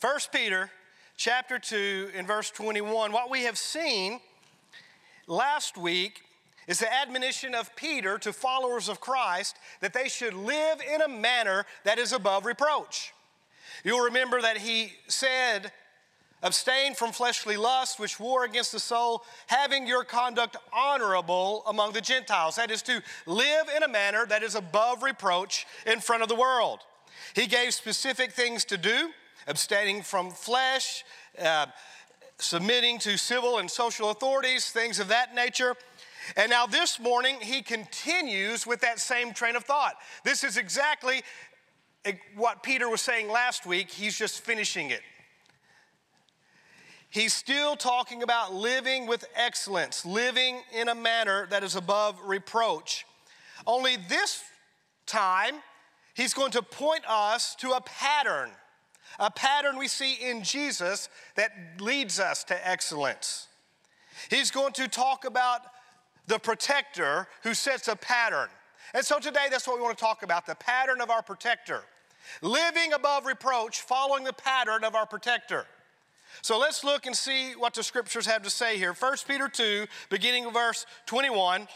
1 Peter chapter 2 in verse 21. What we have seen last week is the admonition of Peter to followers of Christ that they should live in a manner that is above reproach. You'll remember that he said, Abstain from fleshly lusts which war against the soul, having your conduct honorable among the Gentiles. That is to live in a manner that is above reproach in front of the world. He gave specific things to do abstaining from flesh, uh, submitting to civil and social authorities, things of that nature. And now this morning, he continues with that same train of thought. This is exactly what Peter was saying last week, he's just finishing it. He's still talking about living with excellence, living in a manner that is above reproach. Only this time, he's going to point us to a pattern a pattern we see in Jesus that leads us to excellence. He's going to talk about the protector who sets a pattern. And so today, that's what we want to talk about the pattern of our protector. Living above reproach, following the pattern of our protector. So let's look and see what the scriptures have to say here. 1 Peter 2, beginning verse 21.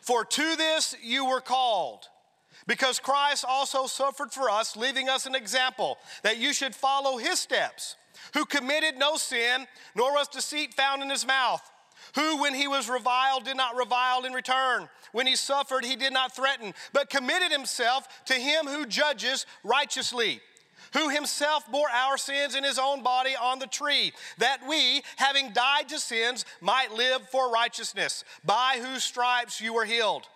For to this you were called because Christ also suffered for us, leaving us an example that you should follow his steps, who committed no sin, nor was deceit found in his mouth, who, when he was reviled, did not revile in return. When he suffered, he did not threaten, but committed himself to him who judges righteously who himself bore our sins in his own body on the tree, that we, having died to sins, might live for righteousness, by whose stripes you were healed.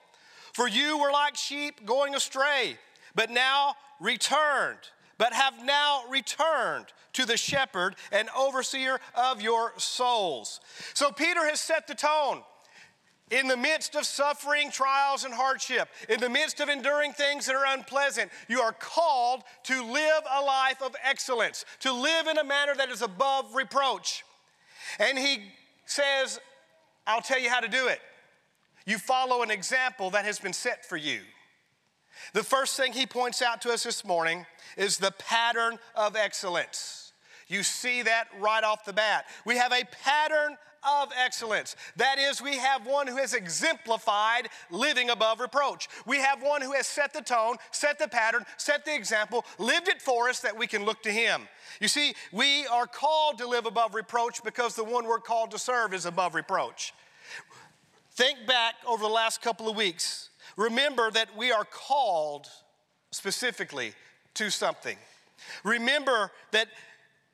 For you were like sheep going astray, but now returned, but have now returned to the shepherd and overseer of your souls. So Peter has set the tone. In the midst of suffering, trials, and hardship, in the midst of enduring things that are unpleasant, you are called to live a life of excellence, to live in a manner that is above reproach. And he says, I'll tell you how to do it. You follow an example that has been set for you. The first thing he points out to us this morning is the pattern of excellence. You see that right off the bat. We have a pattern of excellence. That is, we have one who has exemplified living above reproach. We have one who has set the tone, set the pattern, set the example, lived it for us that we can look to him. You see, we are called to live above reproach because the one we're called to serve is above reproach. Think back over the last couple of weeks. Remember that we are called specifically to something. Remember that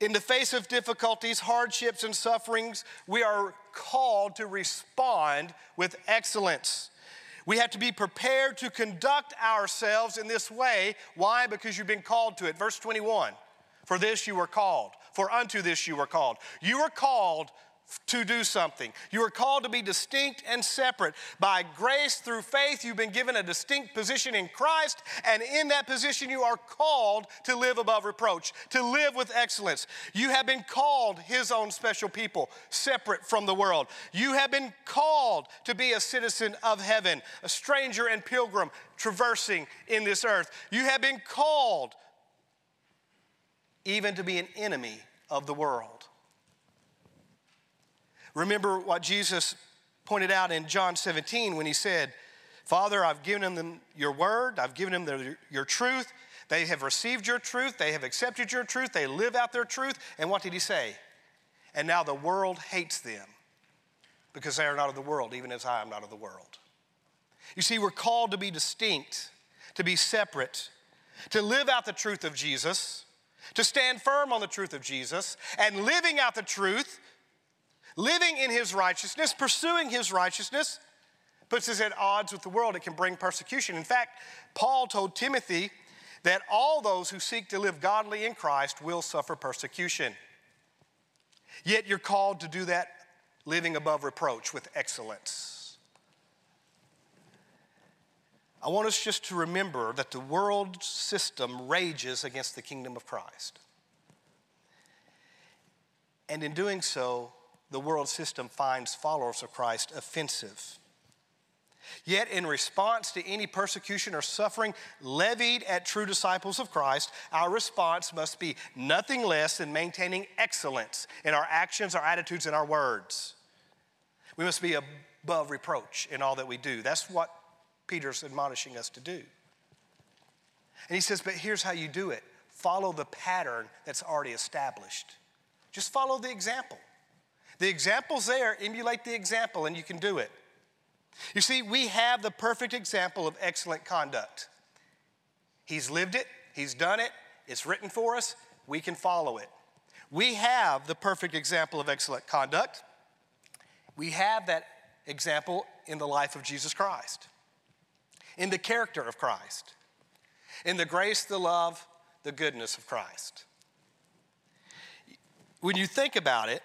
in the face of difficulties, hardships, and sufferings, we are called to respond with excellence. We have to be prepared to conduct ourselves in this way. Why? Because you've been called to it. Verse 21 For this you were called, for unto this you were called. You were called to do something. You are called to be distinct and separate. By grace through faith, you've been given a distinct position in Christ, and in that position, you are called to live above reproach, to live with excellence. You have been called His own special people, separate from the world. You have been called to be a citizen of heaven, a stranger and pilgrim traversing in this earth. You have been called even to be an enemy of the world. Remember what Jesus pointed out in John 17 when he said, Father, I've given them your word, I've given them the, your truth. They have received your truth, they have accepted your truth, they live out their truth. And what did he say? And now the world hates them because they are not of the world, even as I am not of the world. You see, we're called to be distinct, to be separate, to live out the truth of Jesus, to stand firm on the truth of Jesus, and living out the truth living in his righteousness, pursuing his righteousness, puts us at odds with the world. It can bring persecution. In fact, Paul told Timothy that all those who seek to live godly in Christ will suffer persecution. Yet you're called to do that living above reproach with excellence. I want us just to remember that the world system rages against the kingdom of Christ. And in doing so, the world system finds followers of Christ offensive. Yet, in response to any persecution or suffering levied at true disciples of Christ, our response must be nothing less than maintaining excellence in our actions, our attitudes, and our words. We must be above reproach in all that we do. That's what Peter's admonishing us to do. And he says, But here's how you do it follow the pattern that's already established. Just follow the example. The example's there, emulate the example, and you can do it. You see, we have the perfect example of excellent conduct. He's lived it, He's done it, it's written for us, we can follow it. We have the perfect example of excellent conduct. We have that example in the life of Jesus Christ, in the character of Christ, in the grace, the love, the goodness of Christ. When you think about it,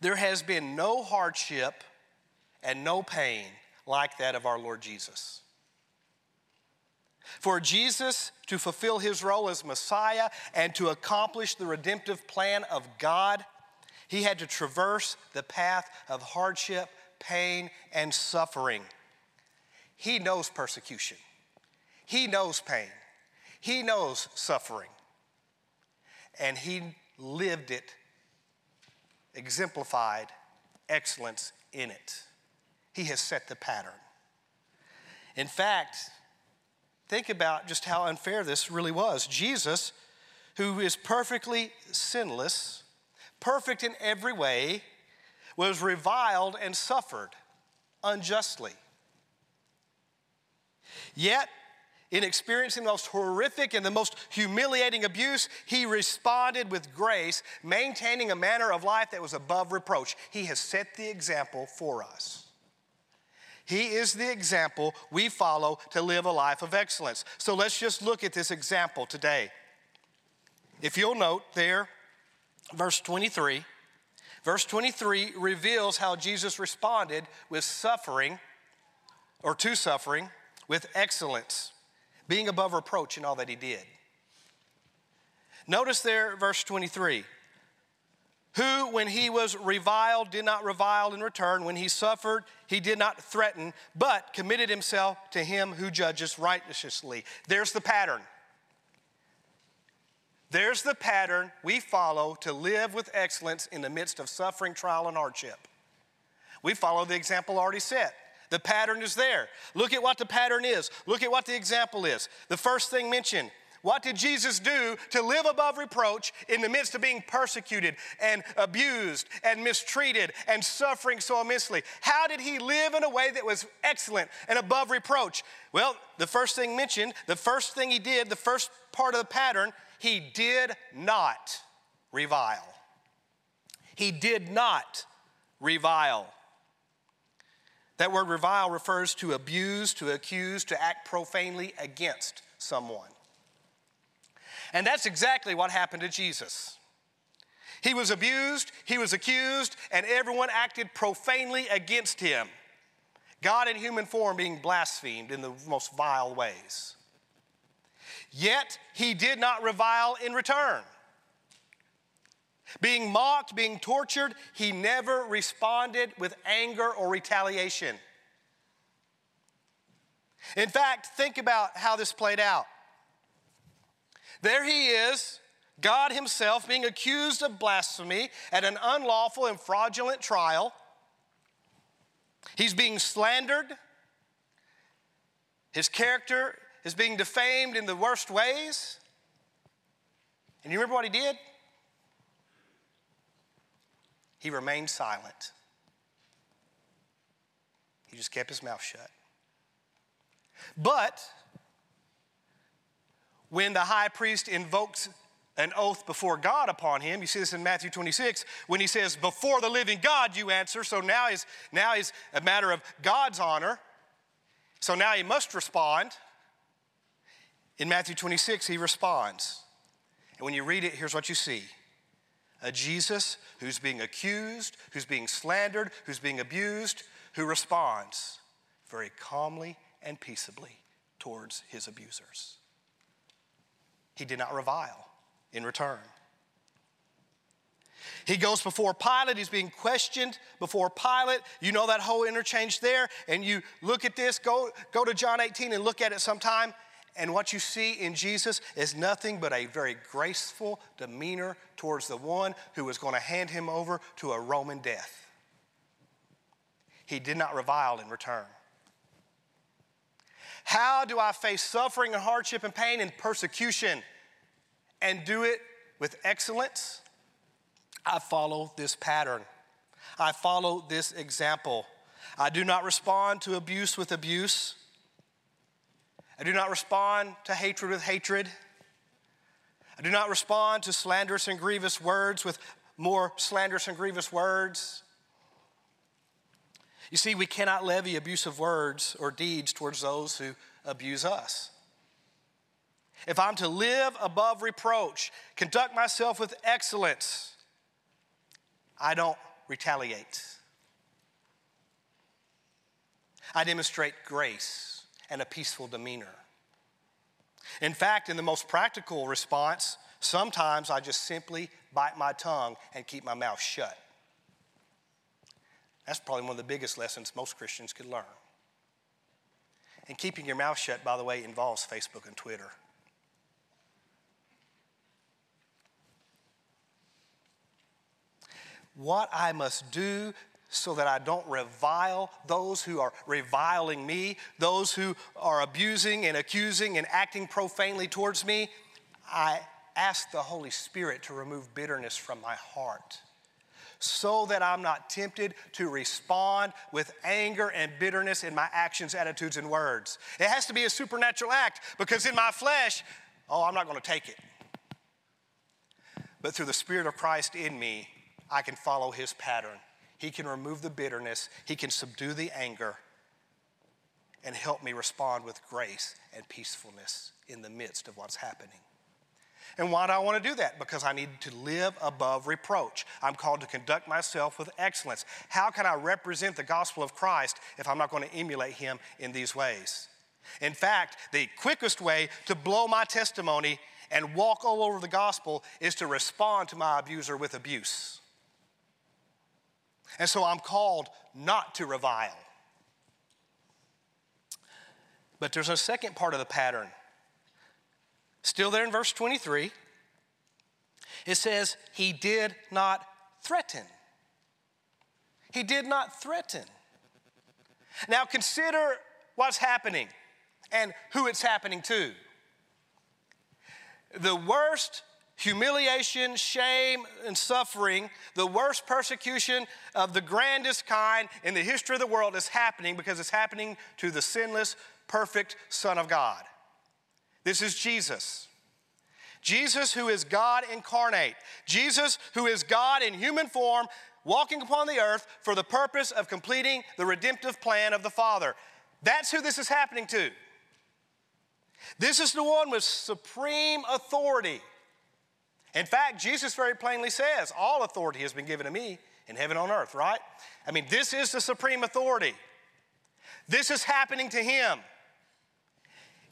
there has been no hardship and no pain like that of our Lord Jesus. For Jesus to fulfill his role as Messiah and to accomplish the redemptive plan of God, he had to traverse the path of hardship, pain, and suffering. He knows persecution, he knows pain, he knows suffering, and he lived it, exemplified excellence in it. He has set the pattern. In fact, think about just how unfair this really was. Jesus, who is perfectly sinless, perfect in every way, was reviled and suffered unjustly. Yet, in experiencing the most horrific and the most humiliating abuse, he responded with grace, maintaining a manner of life that was above reproach. He has set the example for us. He is the example we follow to live a life of excellence. So let's just look at this example today. If you'll note there, verse 23, verse 23 reveals how Jesus responded with suffering or to suffering with excellence, being above reproach in all that he did. Notice there, verse 23 who, when he was reviled, did not revile in return. When he suffered, he did not threaten, but committed himself to him who judges righteously. There's the pattern. There's the pattern we follow to live with excellence in the midst of suffering, trial, and hardship. We follow the example already set. The pattern is there. Look at what the pattern is. Look at what the example is. The first thing mentioned what did Jesus do to live above reproach in the midst of being persecuted and abused and mistreated and suffering so immensely? How did he live in a way that was excellent and above reproach? Well, the first thing mentioned, the first thing he did, the first part of the pattern, he did not revile. He did not revile. That word revile refers to abuse, to accuse, to act profanely against someone. And that's exactly what happened to Jesus. He was abused, he was accused, and everyone acted profanely against him. God in human form being blasphemed in the most vile ways. Yet he did not revile in return. Being mocked, being tortured, he never responded with anger or retaliation. In fact, think about how this played out. There he is, God Himself, being accused of blasphemy at an unlawful and fraudulent trial. He's being slandered. His character is being defamed in the worst ways. And you remember what he did? He remained silent. He just kept his mouth shut. But when the high priest invokes an oath before God upon him. You see this in Matthew 26 when he says, Before the living God you answer. So now is now is a matter of God's honor. So now he must respond. In Matthew 26, he responds. And when you read it, here's what you see a Jesus who's being accused, who's being slandered, who's being abused, who responds very calmly and peaceably towards his abusers. He did not revile in return. He goes before Pilate. He's being questioned before Pilate. You know that whole interchange there. And you look at this, go, go to John 18 and look at it sometime. And what you see in Jesus is nothing but a very graceful demeanor towards the one who was going to hand him over to a Roman death. He did not revile in return. How do I face suffering and hardship and pain and persecution and do it with excellence? I follow this pattern. I follow this example. I do not respond to abuse with abuse. I do not respond to hatred with hatred. I do not respond to slanderous and grievous words with more slanderous and grievous words. You see, we cannot levy abusive words or deeds towards those who abuse us. If I'm to live above reproach, conduct myself with excellence, I don't retaliate. I demonstrate grace and a peaceful demeanor. In fact, in the most practical response, sometimes I just simply bite my tongue and keep my mouth shut. That's probably one of the biggest lessons most Christians could learn. And keeping your mouth shut, by the way, involves Facebook and Twitter. What I must do so that I don't revile those who are reviling me, those who are abusing and accusing and acting profanely towards me, I ask the Holy Spirit to remove bitterness from my heart so that I'm not tempted to respond with anger and bitterness in my actions, attitudes, and words. It has to be a supernatural act because in my flesh, oh, I'm not going to take it. But through the Spirit of Christ in me, I can follow His pattern. He can remove the bitterness, He can subdue the anger, and help me respond with grace and peacefulness in the midst of what's happening. And why do I want to do that? Because I need to live above reproach. I'm called to conduct myself with excellence. How can I represent the gospel of Christ if I'm not going to emulate him in these ways? In fact, the quickest way to blow my testimony and walk all over the gospel is to respond to my abuser with abuse. And so I'm called not to revile. But there's a second part of the pattern Still there in verse 23, it says, He did not threaten. He did not threaten. Now consider what's happening and who it's happening to. The worst humiliation, shame, and suffering, the worst persecution of the grandest kind in the history of the world is happening because it's happening to the sinless, perfect Son of God. This is Jesus. Jesus, who is God incarnate. Jesus, who is God in human form, walking upon the earth for the purpose of completing the redemptive plan of the Father. That's who this is happening to. This is the one with supreme authority. In fact, Jesus very plainly says, All authority has been given to me in heaven and on earth, right? I mean, this is the supreme authority. This is happening to him.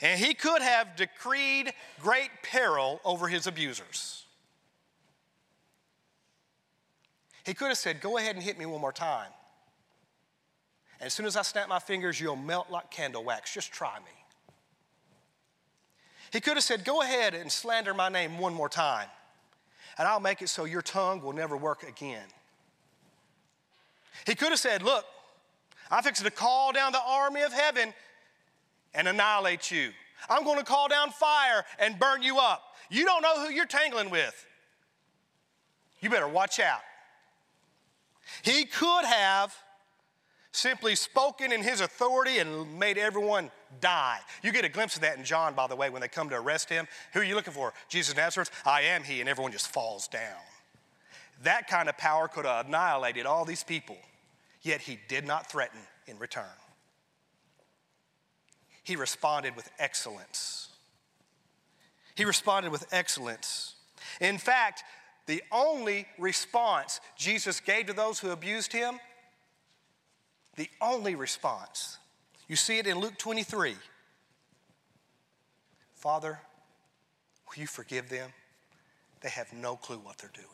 And he could have decreed great peril over his abusers. He could have said, Go ahead and hit me one more time. And as soon as I snap my fingers, you'll melt like candle wax. Just try me. He could have said, Go ahead and slander my name one more time, and I'll make it so your tongue will never work again. He could have said, Look, I'm fixing to call down the army of heaven and annihilate you. I'm going to call down fire and burn you up. You don't know who you're tangling with. You better watch out. He could have simply spoken in his authority and made everyone die. You get a glimpse of that in John, by the way, when they come to arrest him. Who are you looking for? Jesus of Nazareth? I am he, and everyone just falls down. That kind of power could have annihilated all these people, yet he did not threaten in return he responded with excellence. He responded with excellence. In fact, the only response Jesus gave to those who abused him, the only response, you see it in Luke 23. Father, will you forgive them? They have no clue what they're doing.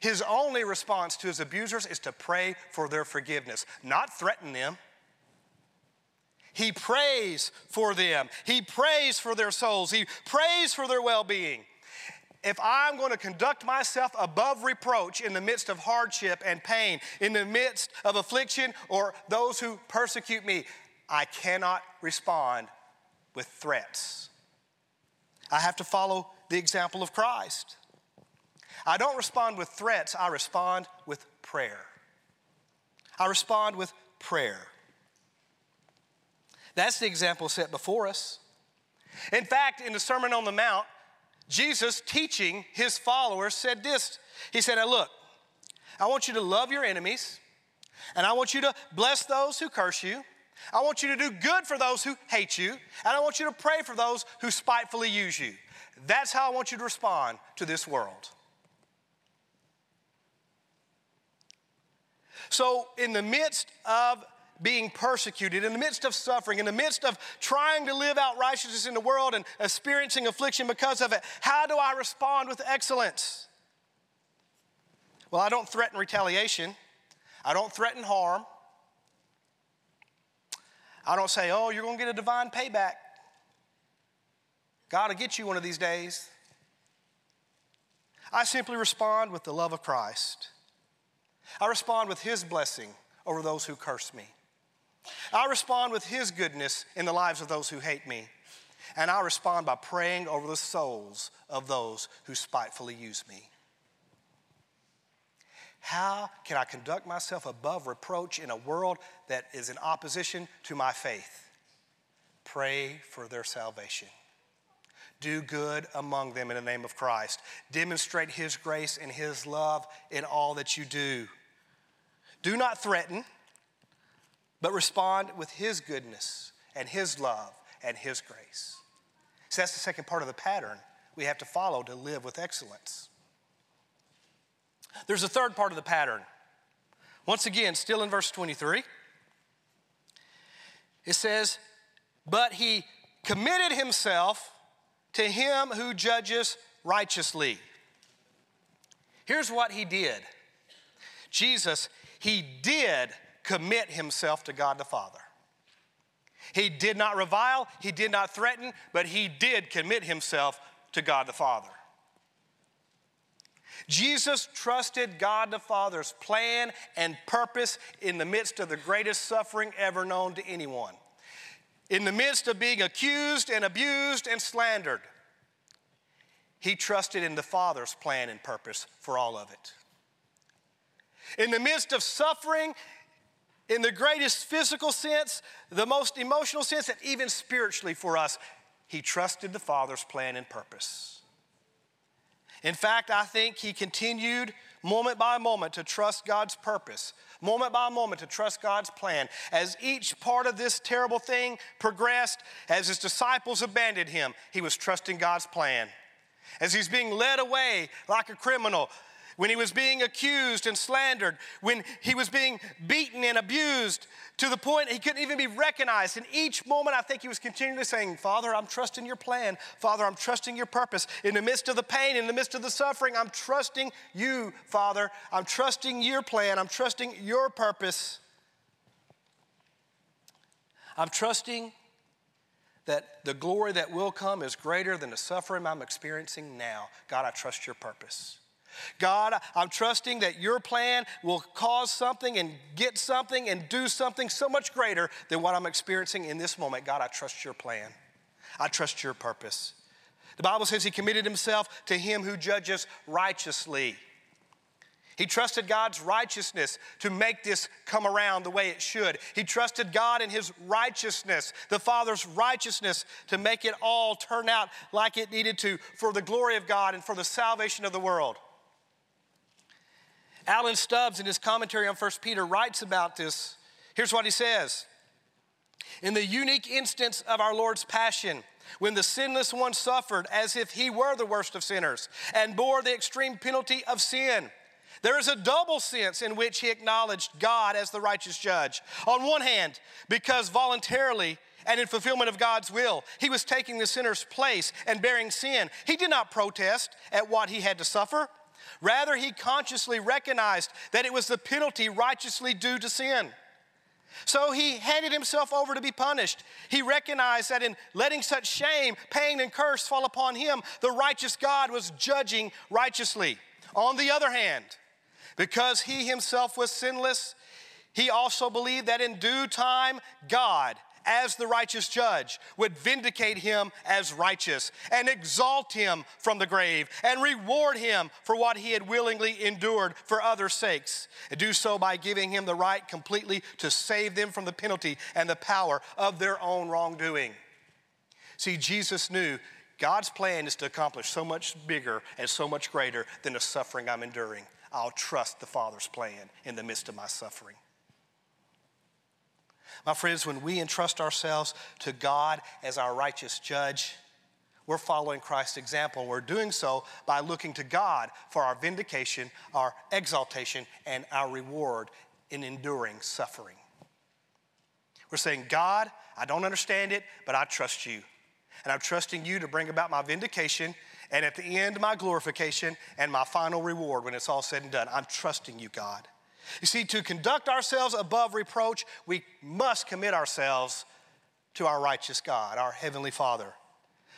his only response to his abusers is to pray for their forgiveness, not threaten them. He prays for them. He prays for their souls. He prays for their well being. If I'm going to conduct myself above reproach in the midst of hardship and pain, in the midst of affliction or those who persecute me, I cannot respond with threats. I have to follow the example of Christ. I don't respond with threats, I respond with prayer. I respond with prayer. That's the example set before us. In fact, in the Sermon on the Mount, Jesus teaching his followers said this He said, Now look, I want you to love your enemies, and I want you to bless those who curse you. I want you to do good for those who hate you, and I want you to pray for those who spitefully use you. That's how I want you to respond to this world. So, in the midst of being persecuted, in the midst of suffering, in the midst of trying to live out righteousness in the world and experiencing affliction because of it, how do I respond with excellence? Well, I don't threaten retaliation, I don't threaten harm. I don't say, oh, you're going to get a divine payback. God will get you one of these days. I simply respond with the love of Christ. I respond with His blessing over those who curse me. I respond with His goodness in the lives of those who hate me. And I respond by praying over the souls of those who spitefully use me. How can I conduct myself above reproach in a world that is in opposition to my faith? Pray for their salvation. Do good among them in the name of Christ. Demonstrate His grace and His love in all that you do. Do not threaten but respond with His goodness and His love and His grace. So that's the second part of the pattern we have to follow to live with excellence. There's a third part of the pattern. Once again, still in verse 23, it says, But he committed himself to him who judges righteously. Here's what he did Jesus, he did commit himself to God the Father. He did not revile, he did not threaten, but he did commit himself to God the Father. Jesus trusted God the Father's plan and purpose in the midst of the greatest suffering ever known to anyone. In the midst of being accused and abused and slandered, he trusted in the Father's plan and purpose for all of it. In the midst of suffering in the greatest physical sense, the most emotional sense, and even spiritually for us, he trusted the Father's plan and purpose. In fact, I think he continued moment by moment to trust God's purpose, moment by moment to trust God's plan. As each part of this terrible thing progressed, as his disciples abandoned him, he was trusting God's plan. As he's being led away like a criminal, when he was being accused and slandered, when he was being beaten and abused to the point he couldn't even be recognized. In each moment, I think he was continually saying, Father, I'm trusting your plan. Father, I'm trusting your purpose. In the midst of the pain, in the midst of the suffering, I'm trusting you, Father. I'm trusting your plan. I'm trusting your purpose. I'm trusting that the glory that will come is greater than the suffering I'm experiencing now. God, I trust your purpose. God, I'm trusting that your plan will cause something and get something and do something so much greater than what I'm experiencing in this moment. God, I trust your plan. I trust your purpose. The Bible says he committed himself to him who judges righteously. He trusted God's righteousness to make this come around the way it should. He trusted God in His righteousness, the Father's righteousness, to make it all turn out like it needed to for the glory of God and for the salvation of the world. Alan Stibbs, in his commentary on 1 Peter, writes about this. Here's what he says In the unique instance of our Lord's passion, when the sinless one suffered as if he were the worst of sinners and bore the extreme penalty of sin. There is a double sense in which he acknowledged God as the righteous judge. On one hand, because voluntarily and in fulfillment of God's will, he was taking the sinner's place and bearing sin. He did not protest at what he had to suffer. Rather, he consciously recognized that it was the penalty righteously due to sin. So he handed himself over to be punished. He recognized that in letting such shame, pain, and curse fall upon him, the righteous God was judging righteously. On the other hand, because he himself was sinless, he also believed that in due time, God as the righteous judge, would vindicate him as righteous and exalt him from the grave and reward him for what he had willingly endured for others' sakes. And do so by giving him the right completely to save them from the penalty and the power of their own wrongdoing. See, Jesus knew God's plan is to accomplish so much bigger and so much greater than the suffering I'm enduring. I'll trust the Father's plan in the midst of my suffering. My friends, when we entrust ourselves to God as our righteous judge, we're following Christ's example. We're doing so by looking to God for our vindication, our exaltation, and our reward in enduring suffering. We're saying, God, I don't understand it, but I trust you. And I'm trusting you to bring about my vindication and at the end, my glorification and my final reward when it's all said and done. I'm trusting you, God. You see, to conduct ourselves above reproach, we must commit ourselves to our righteous God, our Heavenly Father,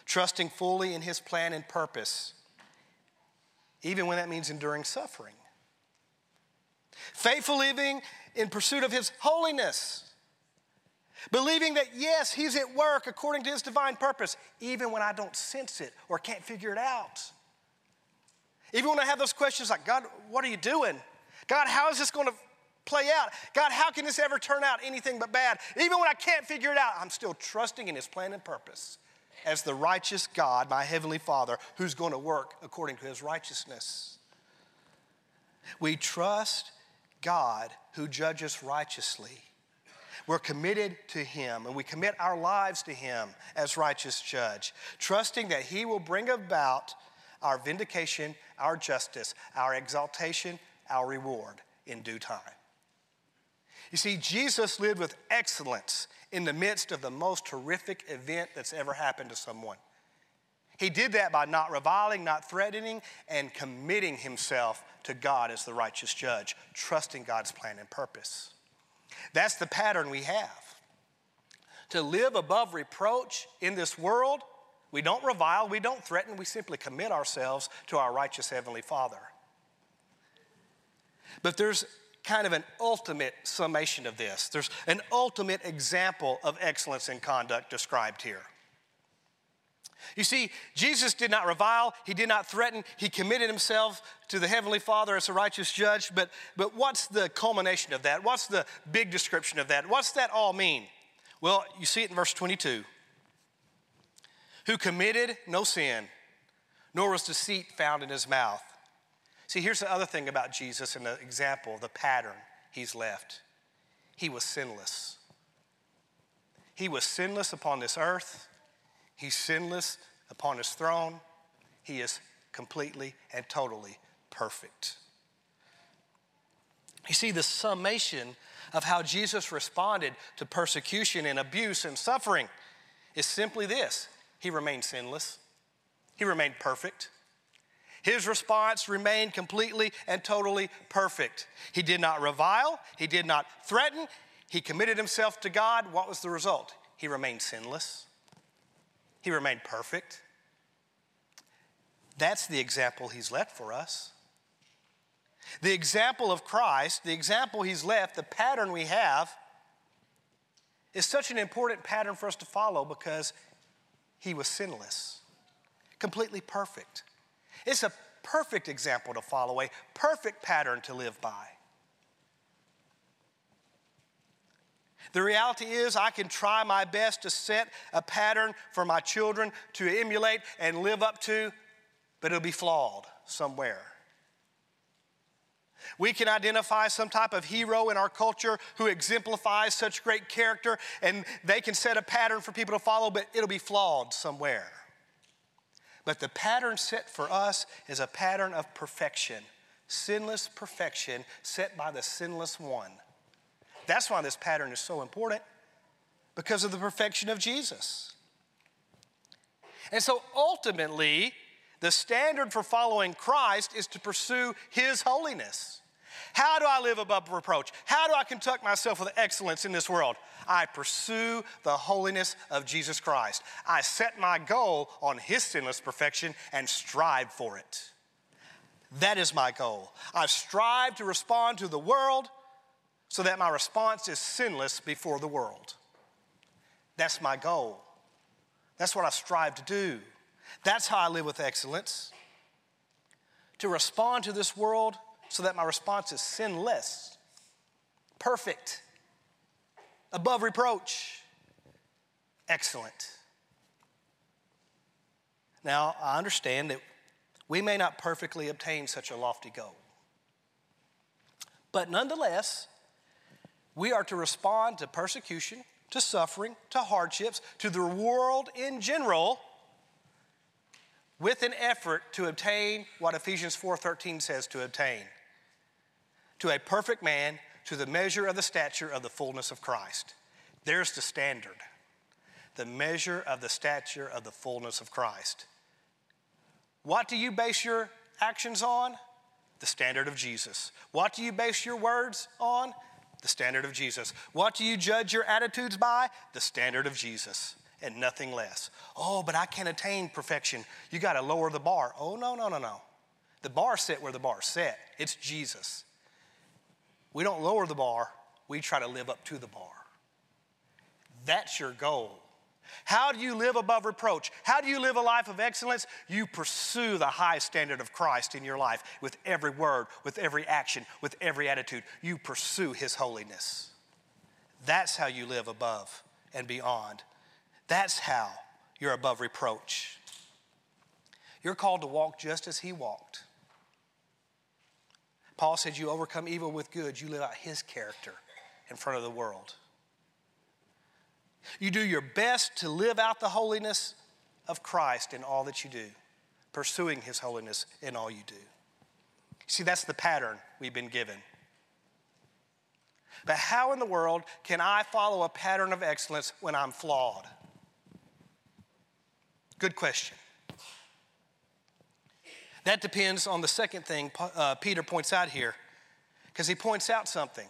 trusting fully in His plan and purpose, even when that means enduring suffering. Faithful living in pursuit of His holiness. Believing that, yes, He's at work according to His divine purpose, even when I don't sense it or can't figure it out. Even when I have those questions like, God, what are you doing? God, how is this going to play out? God, how can this ever turn out anything but bad? Even when I can't figure it out, I'm still trusting in His plan and purpose as the righteous God, my Heavenly Father, who's going to work according to His righteousness. We trust God who judges righteously. We're committed to Him and we commit our lives to Him as righteous judge, trusting that He will bring about our vindication, our justice, our exaltation, our reward in due time. You see, Jesus lived with excellence in the midst of the most horrific event that's ever happened to someone. He did that by not reviling, not threatening, and committing himself to God as the righteous judge, trusting God's plan and purpose. That's the pattern we have. To live above reproach in this world, we don't revile, we don't threaten, we simply commit ourselves to our righteous Heavenly Father. But there's kind of an ultimate summation of this. There's an ultimate example of excellence in conduct described here. You see, Jesus did not revile, he did not threaten, he committed himself to the Heavenly Father as a righteous judge. But, but what's the culmination of that? What's the big description of that? What's that all mean? Well, you see it in verse 22 who committed no sin, nor was deceit found in his mouth. See, here's the other thing about Jesus and the example, the pattern he's left. He was sinless. He was sinless upon this earth. He's sinless upon his throne. He is completely and totally perfect. You see, the summation of how Jesus responded to persecution and abuse and suffering is simply this He remained sinless, He remained perfect. His response remained completely and totally perfect. He did not revile, he did not threaten, he committed himself to God. What was the result? He remained sinless, he remained perfect. That's the example he's left for us. The example of Christ, the example he's left, the pattern we have, is such an important pattern for us to follow because he was sinless, completely perfect. It's a perfect example to follow, a perfect pattern to live by. The reality is, I can try my best to set a pattern for my children to emulate and live up to, but it'll be flawed somewhere. We can identify some type of hero in our culture who exemplifies such great character, and they can set a pattern for people to follow, but it'll be flawed somewhere. But the pattern set for us is a pattern of perfection, sinless perfection set by the sinless one. That's why this pattern is so important, because of the perfection of Jesus. And so ultimately, The standard for following Christ is to pursue His holiness. How do I live above reproach? How do I conduct myself with excellence in this world? I pursue the holiness of Jesus Christ. I set my goal on His sinless perfection and strive for it. That is my goal. I strive to respond to the world so that my response is sinless before the world. That's my goal. That's what I strive to do. That's how I live with excellence. To respond to this world so that my response is sinless, perfect, above reproach, excellent. Now, I understand that we may not perfectly obtain such a lofty goal. But nonetheless, we are to respond to persecution, to suffering, to hardships, to the world in general with an effort to obtain what Ephesians 4:13 says to obtain. To a perfect man, to the measure of the stature of the fullness of Christ. There's the standard. The measure of the stature of the fullness of Christ. What do you base your actions on? The standard of Jesus. What do you base your words on? The standard of Jesus. What do you judge your attitudes by? The standard of Jesus and nothing less. Oh, but I can't attain perfection. You got to lower the bar. Oh, no, no, no, no. The bar set where the bar set. It's Jesus. We don't lower the bar, we try to live up to the bar. That's your goal. How do you live above reproach? How do you live a life of excellence? You pursue the high standard of Christ in your life with every word, with every action, with every attitude. You pursue His holiness. That's how you live above and beyond. That's how you're above reproach. You're called to walk just as He walked. Paul said, You overcome evil with good, you live out His character in front of the world. You do your best to live out the holiness of Christ in all that you do, pursuing His holiness in all you do. See, that's the pattern we've been given. But how in the world can I follow a pattern of excellence when I'm flawed? Good question. That depends on the second thing uh, Peter points out here, because he points out something.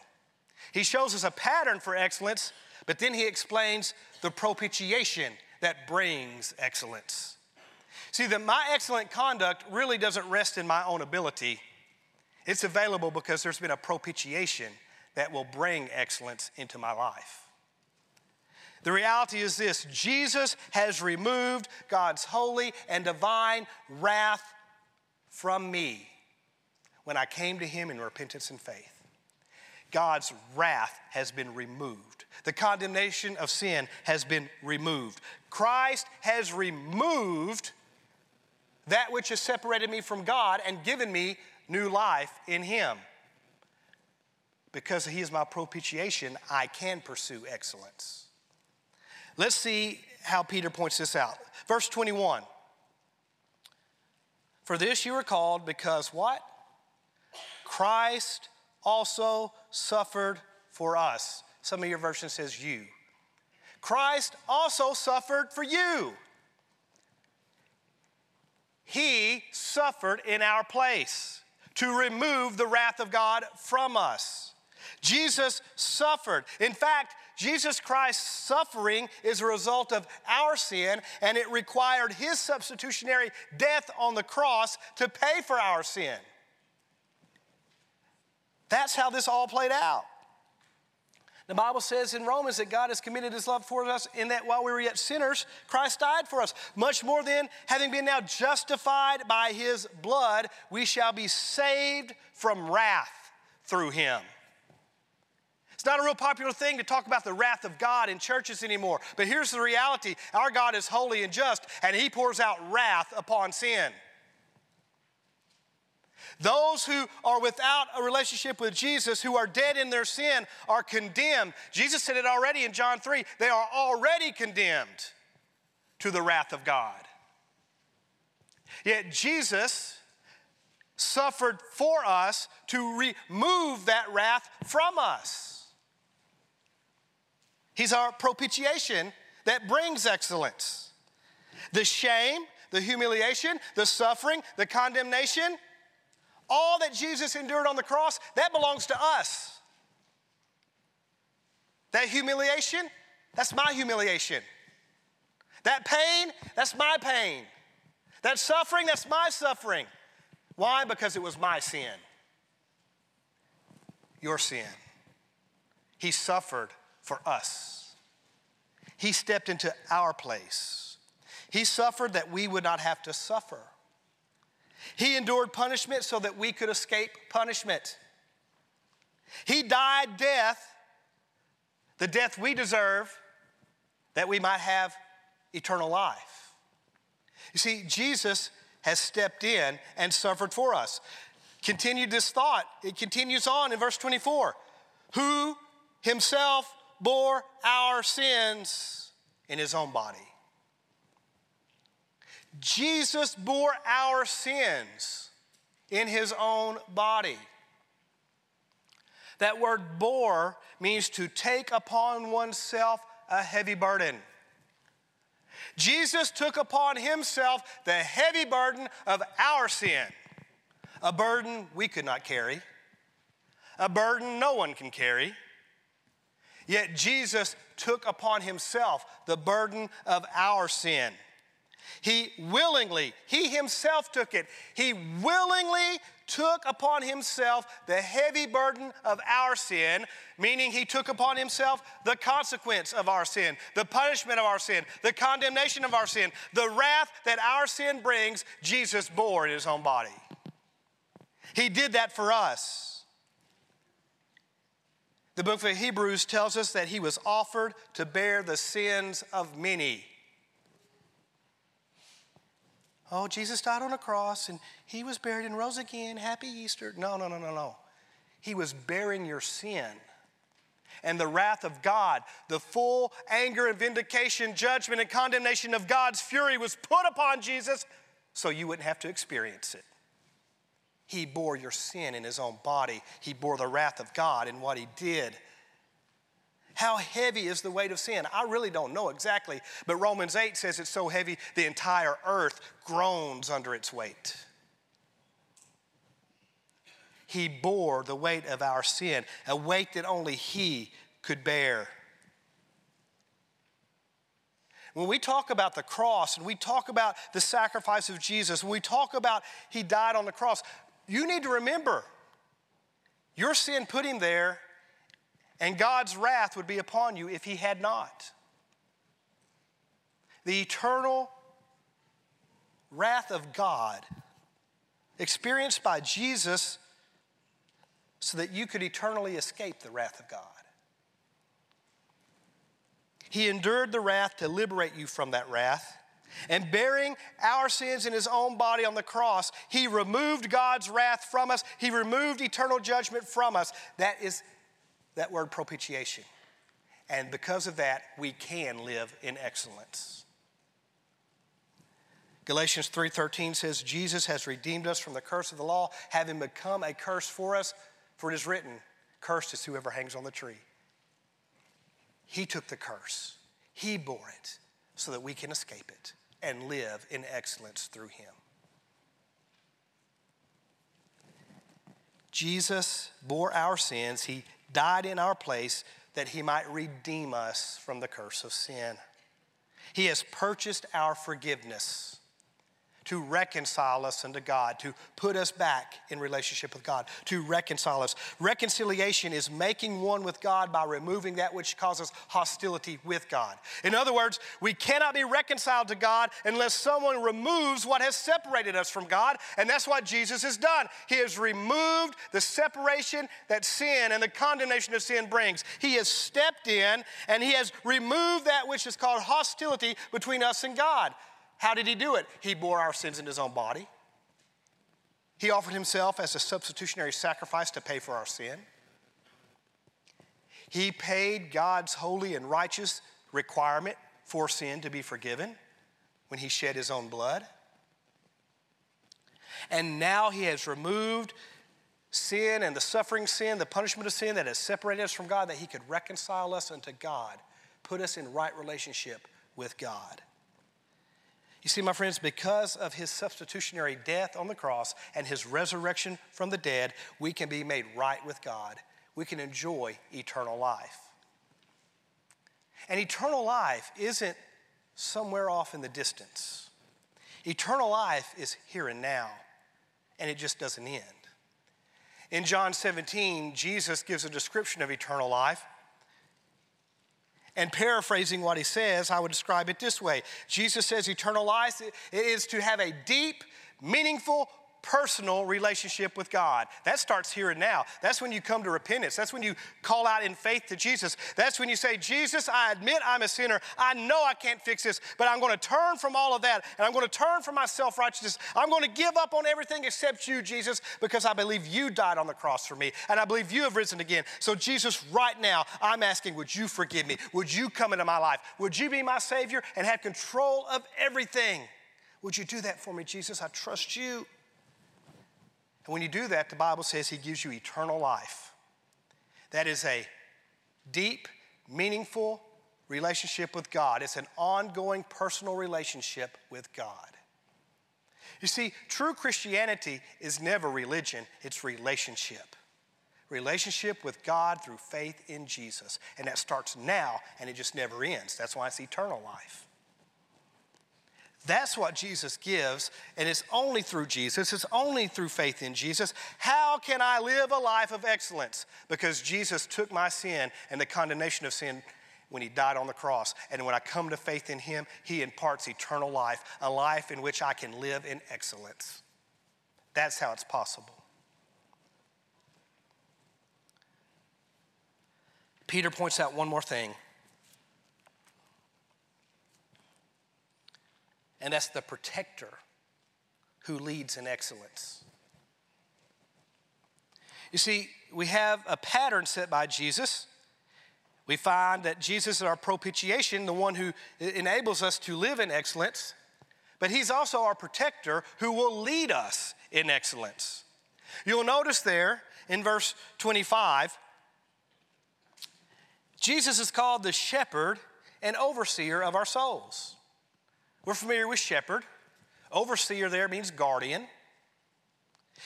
He shows us a pattern for excellence but then he explains the propitiation that brings excellence. See, that my excellent conduct really doesn't rest in my own ability. It's available because there's been a propitiation that will bring excellence into my life. The reality is this Jesus has removed God's holy and divine wrath from me when I came to Him in repentance and faith. God's wrath has been removed. The condemnation of sin has been removed. Christ has removed that which has separated me from God and given me new life in Him. Because He is my propitiation, I can pursue excellence. Let's see how Peter points this out. Verse 21 For this you are called because what? Christ also suffered for us. Some of your version says you. Christ also suffered for you. He suffered in our place to remove the wrath of God from us. Jesus suffered. In fact, Jesus Christ's suffering is a result of our sin, and it required his substitutionary death on the cross to pay for our sin. That's how this all played out. The Bible says in Romans that God has committed his love for us in that while we were yet sinners, Christ died for us. Much more than having been now justified by his blood, we shall be saved from wrath through him. It's not a real popular thing to talk about the wrath of God in churches anymore, but here's the reality our God is holy and just, and he pours out wrath upon sin. Those who are without a relationship with Jesus, who are dead in their sin, are condemned. Jesus said it already in John 3 they are already condemned to the wrath of God. Yet Jesus suffered for us to remove that wrath from us. He's our propitiation that brings excellence. The shame, the humiliation, the suffering, the condemnation, all that Jesus endured on the cross, that belongs to us. That humiliation, that's my humiliation. That pain, that's my pain. That suffering, that's my suffering. Why? Because it was my sin. Your sin. He suffered for us. He stepped into our place. He suffered that we would not have to suffer. He endured punishment so that we could escape punishment. He died death, the death we deserve, that we might have eternal life. You see, Jesus has stepped in and suffered for us. Continue this thought. It continues on in verse 24. Who himself bore our sins in his own body. Jesus bore our sins in his own body. That word bore means to take upon oneself a heavy burden. Jesus took upon himself the heavy burden of our sin, a burden we could not carry, a burden no one can carry. Yet Jesus took upon himself the burden of our sin. He willingly, he himself took it. He willingly took upon himself the heavy burden of our sin, meaning he took upon himself the consequence of our sin, the punishment of our sin, the condemnation of our sin, the wrath that our sin brings, Jesus bore in his own body. He did that for us. The book of Hebrews tells us that he was offered to bear the sins of many. Oh, Jesus died on a cross and he was buried and rose again. Happy Easter. No, no, no, no, no. He was bearing your sin and the wrath of God. The full anger and vindication, judgment, and condemnation of God's fury was put upon Jesus so you wouldn't have to experience it. He bore your sin in his own body, he bore the wrath of God in what he did. How heavy is the weight of sin? I really don't know exactly, but Romans 8 says it's so heavy the entire earth groans under its weight. He bore the weight of our sin, a weight that only He could bear. When we talk about the cross and we talk about the sacrifice of Jesus, when we talk about He died on the cross, you need to remember your sin put Him there and God's wrath would be upon you if he had not. The eternal wrath of God experienced by Jesus so that you could eternally escape the wrath of God. He endured the wrath to liberate you from that wrath. And bearing our sins in his own body on the cross, he removed God's wrath from us. He removed eternal judgment from us. That is that word propitiation. And because of that, we can live in excellence. Galatians 3:13 says Jesus has redeemed us from the curse of the law, having become a curse for us, for it is written, cursed is whoever hangs on the tree. He took the curse. He bore it so that we can escape it and live in excellence through him. Jesus bore our sins. He died in our place that he might redeem us from the curse of sin. He has purchased our forgiveness to reconcile us unto God, to put us back in relationship with God, to reconcile us. Reconciliation is making one with God by removing that which causes hostility with God. In other words, we cannot be reconciled to God unless someone removes what has separated us from God, and that's what Jesus has done. He has removed the separation that sin and the condemnation of sin brings. He has stepped in and he has removed that which is called hostility between us and God. How did he do it? He bore our sins in his own body. He offered himself as a substitutionary sacrifice to pay for our sin. He paid God's holy and righteous requirement for sin to be forgiven when he shed his own blood. And now he has removed sin and the suffering sin, the punishment of sin that has separated us from God, that he could reconcile us unto God, put us in right relationship with God. You see, my friends, because of his substitutionary death on the cross and his resurrection from the dead, we can be made right with God. We can enjoy eternal life. And eternal life isn't somewhere off in the distance. Eternal life is here and now, and it just doesn't end. In John 17, Jesus gives a description of eternal life. And paraphrasing what he says, I would describe it this way. Jesus says eternal life is to have a deep, meaningful, personal relationship with God. That starts here and now. That's when you come to repentance. That's when you call out in faith to Jesus. That's when you say, Jesus, I admit I'm a sinner. I know I can't fix this, but I'm going to turn from all of that and I'm going to turn from my self righteousness. I'm going to give up on everything except you, Jesus, because I believe you died on the cross for me and I believe you have risen again. So, Jesus, right now, I'm asking, would you forgive me? Would you come into my life? Would you be my Savior and have control of everything? Would you do that for me, Jesus? I trust you. And when you do that, the Bible says He gives you eternal life. That is a deep, meaningful relationship with God. It's an ongoing personal relationship with God. You see, true Christianity is never religion, it's relationship. Relationship with God through faith in Jesus. And that starts now and it just never ends. That's why it's eternal life. That's what Jesus gives, and it's only through Jesus, it's only through faith in Jesus. How can I live a life of excellence? Because Jesus took my sin and the condemnation of sin when he died on the cross. And when I come to faith in him, he imparts eternal life, a life in which I can live in excellence. That's how it's possible. Peter points out one more thing. And that's the protector who leads in excellence. You see, we have a pattern set by Jesus. We find that Jesus is our propitiation, the one who enables us to live in excellence, but he's also our protector who will lead us in excellence. You'll notice there in verse 25, Jesus is called the shepherd and overseer of our souls. We're familiar with shepherd. Overseer there means guardian.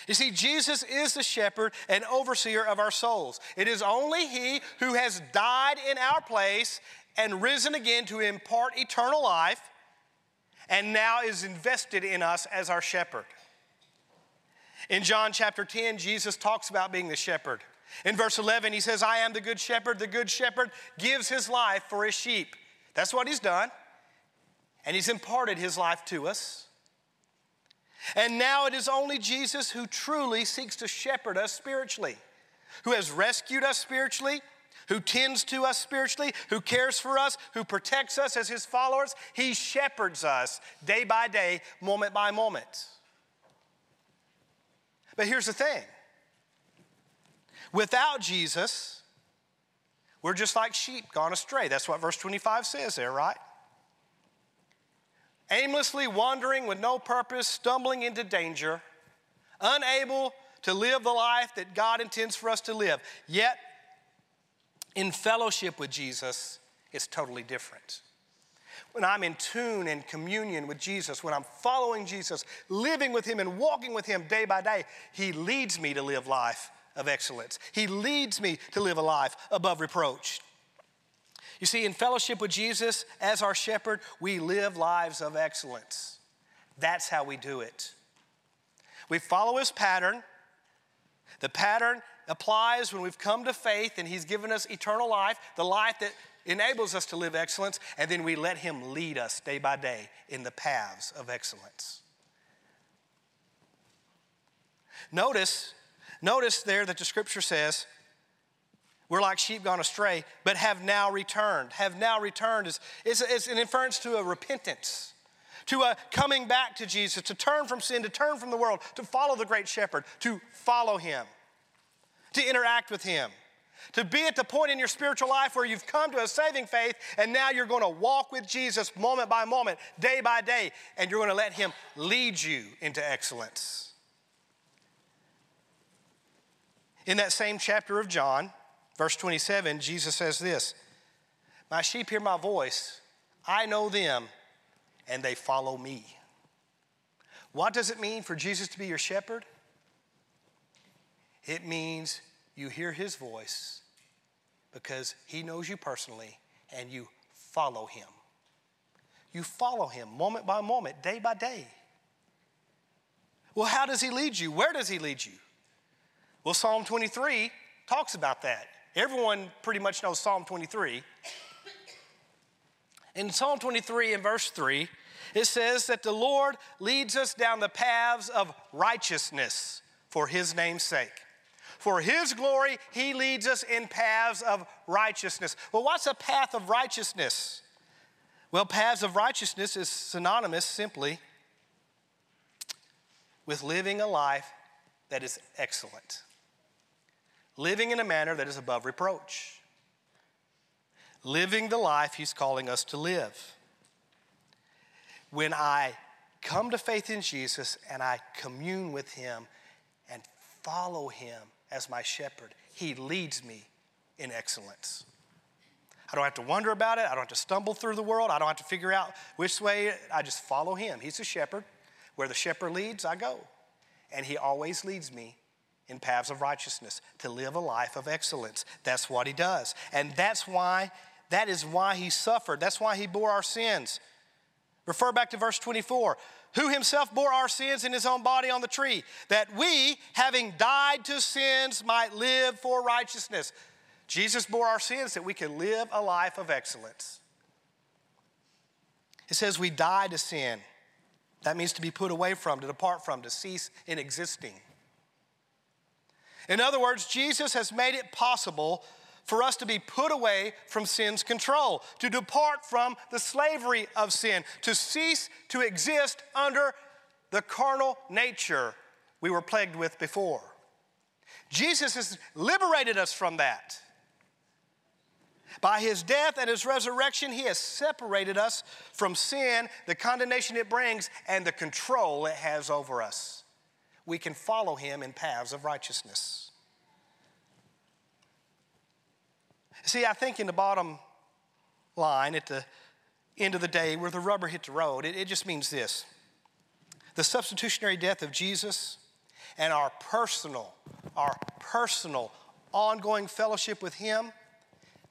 You see, Jesus is the shepherd and overseer of our souls. It is only He who has died in our place and risen again to impart eternal life and now is invested in us as our shepherd. In John chapter 10, Jesus talks about being the shepherd. In verse 11, he says, I am the good shepherd. The good shepherd gives his life for his sheep. That's what he's done and He's imparted His life to us. And now it is only Jesus who truly seeks to shepherd us spiritually, who has rescued us spiritually, who tends to us spiritually, who cares for us, who protects us as His followers. He shepherds us day by day, moment by moment. But here's the thing without Jesus, we're just like sheep gone astray. That's what verse 25 says there, right? Aimlessly wandering with no purpose, stumbling into danger, unable to live the life that God intends for us to live. Yet, in fellowship with Jesus, it's totally different. When I'm in tune and communion with Jesus, when I'm following Jesus, living with Him and walking with Him day by day, He leads me to live life of excellence. He leads me to live a life above reproach. You see, in fellowship with Jesus as our shepherd, we live lives of excellence. That's how we do it. We follow his pattern. The pattern applies when we've come to faith and he's given us eternal life, the life that enables us to live excellence, and then we let him lead us day by day in the paths of excellence. Notice, notice there that the scripture says, we're like sheep gone astray, but have now returned. Have now returned is, is, is an inference to a repentance, to a coming back to Jesus, to turn from sin, to turn from the world, to follow the great shepherd, to follow him, to interact with him, to be at the point in your spiritual life where you've come to a saving faith and now you're going to walk with Jesus moment by moment, day by day, and you're going to let him lead you into excellence. In that same chapter of John, Verse 27, Jesus says this My sheep hear my voice, I know them, and they follow me. What does it mean for Jesus to be your shepherd? It means you hear his voice because he knows you personally and you follow him. You follow him moment by moment, day by day. Well, how does he lead you? Where does he lead you? Well, Psalm 23 talks about that. Everyone pretty much knows Psalm 23. In Psalm 23, in verse 3, it says that the Lord leads us down the paths of righteousness for his name's sake. For his glory, he leads us in paths of righteousness. Well, what's a path of righteousness? Well, paths of righteousness is synonymous simply with living a life that is excellent, living in a manner that is above reproach, living the life He's calling us to live. When I come to faith in Jesus and I commune with Him and follow Him as my shepherd, He leads me in excellence. I don't have to wonder about it. I don't have to stumble through the world. I don't have to figure out which way. I just follow him. He's the shepherd. Where the shepherd leads, I go. And he always leads me in paths of righteousness to live a life of excellence. That's what he does. And that's why, that is why he suffered. That's why he bore our sins. Refer back to verse 24 who himself bore our sins in his own body on the tree, that we, having died to sins, might live for righteousness. Jesus bore our sins that we could live a life of excellence. It says we die to sin. That means to be put away from, to depart from, to cease in existing. In other words, Jesus has made it possible for us to be put away from sin's control, to depart from the slavery of sin, to cease to exist under the carnal nature we were plagued with before. Jesus has liberated us from that. By his death and his resurrection, he has separated us from sin, the condemnation it brings, and the control it has over us. We can follow him in paths of righteousness. See, I think in the bottom line, at the end of the day, where the rubber hit the road, it, it just means this the substitutionary death of Jesus and our personal, our personal ongoing fellowship with him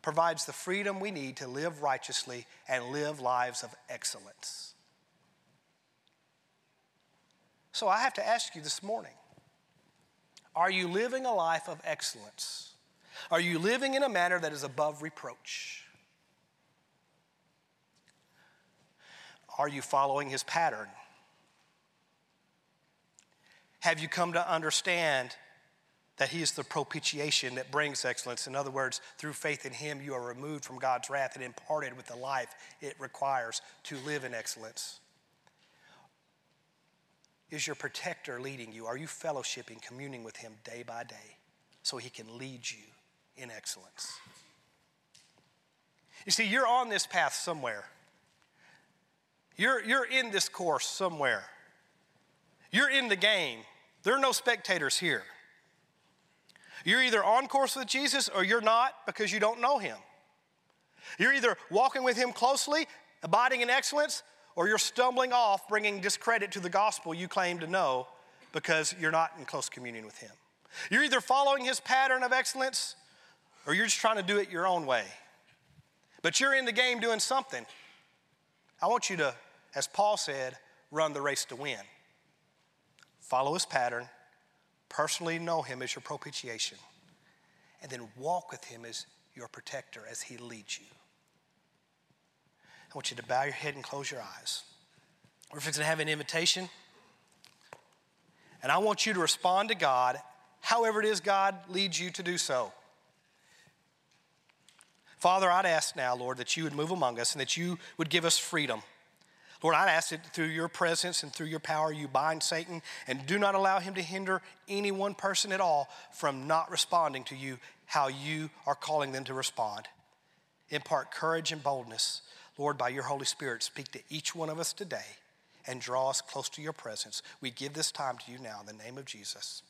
provides the freedom we need to live righteously and live lives of excellence. So I have to ask you this morning are you living a life of excellence? Are you living in a manner that is above reproach? Are you following his pattern? Have you come to understand that he is the propitiation that brings excellence. In other words, through faith in him, you are removed from God's wrath and imparted with the life it requires to live in excellence. Is your protector leading you? Are you fellowshipping, communing with him day by day so he can lead you in excellence? You see, you're on this path somewhere. You're, you're in this course somewhere. You're in the game. There are no spectators here. You're either on course with Jesus or you're not because you don't know him. You're either walking with him closely, abiding in excellence, or you're stumbling off, bringing discredit to the gospel you claim to know because you're not in close communion with him. You're either following his pattern of excellence or you're just trying to do it your own way. But you're in the game doing something. I want you to, as Paul said, run the race to win. Follow his pattern, personally know him as your propitiation, and then walk with him as your protector as he leads you. I want you to bow your head and close your eyes. We're fixing to have an invitation. And I want you to respond to God however it is God leads you to do so. Father, I'd ask now, Lord, that you would move among us and that you would give us freedom. Lord, I'd ask that through your presence and through your power, you bind Satan and do not allow him to hinder any one person at all from not responding to you how you are calling them to respond. Impart courage and boldness. Lord, by your Holy Spirit, speak to each one of us today and draw us close to your presence. We give this time to you now in the name of Jesus.